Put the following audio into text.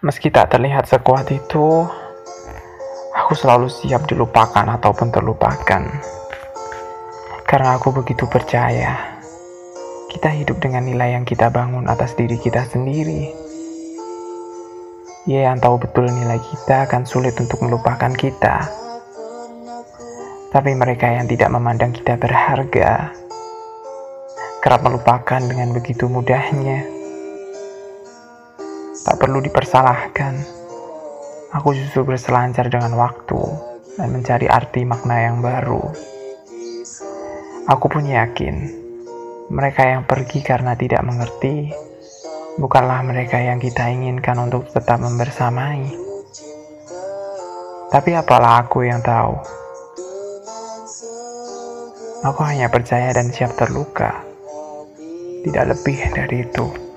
Meski tak terlihat sekuat itu, aku selalu siap dilupakan ataupun terlupakan. Karena aku begitu percaya, kita hidup dengan nilai yang kita bangun atas diri kita sendiri. Ia yang tahu betul nilai kita akan sulit untuk melupakan kita. Tapi mereka yang tidak memandang kita berharga, kerap melupakan dengan begitu mudahnya. Tak perlu dipersalahkan. Aku justru berselancar dengan waktu dan mencari arti makna yang baru. Aku pun yakin, mereka yang pergi karena tidak mengerti, bukanlah mereka yang kita inginkan untuk tetap membersamai. Tapi apalah aku yang tahu. Aku hanya percaya dan siap terluka. Tidak lebih dari itu.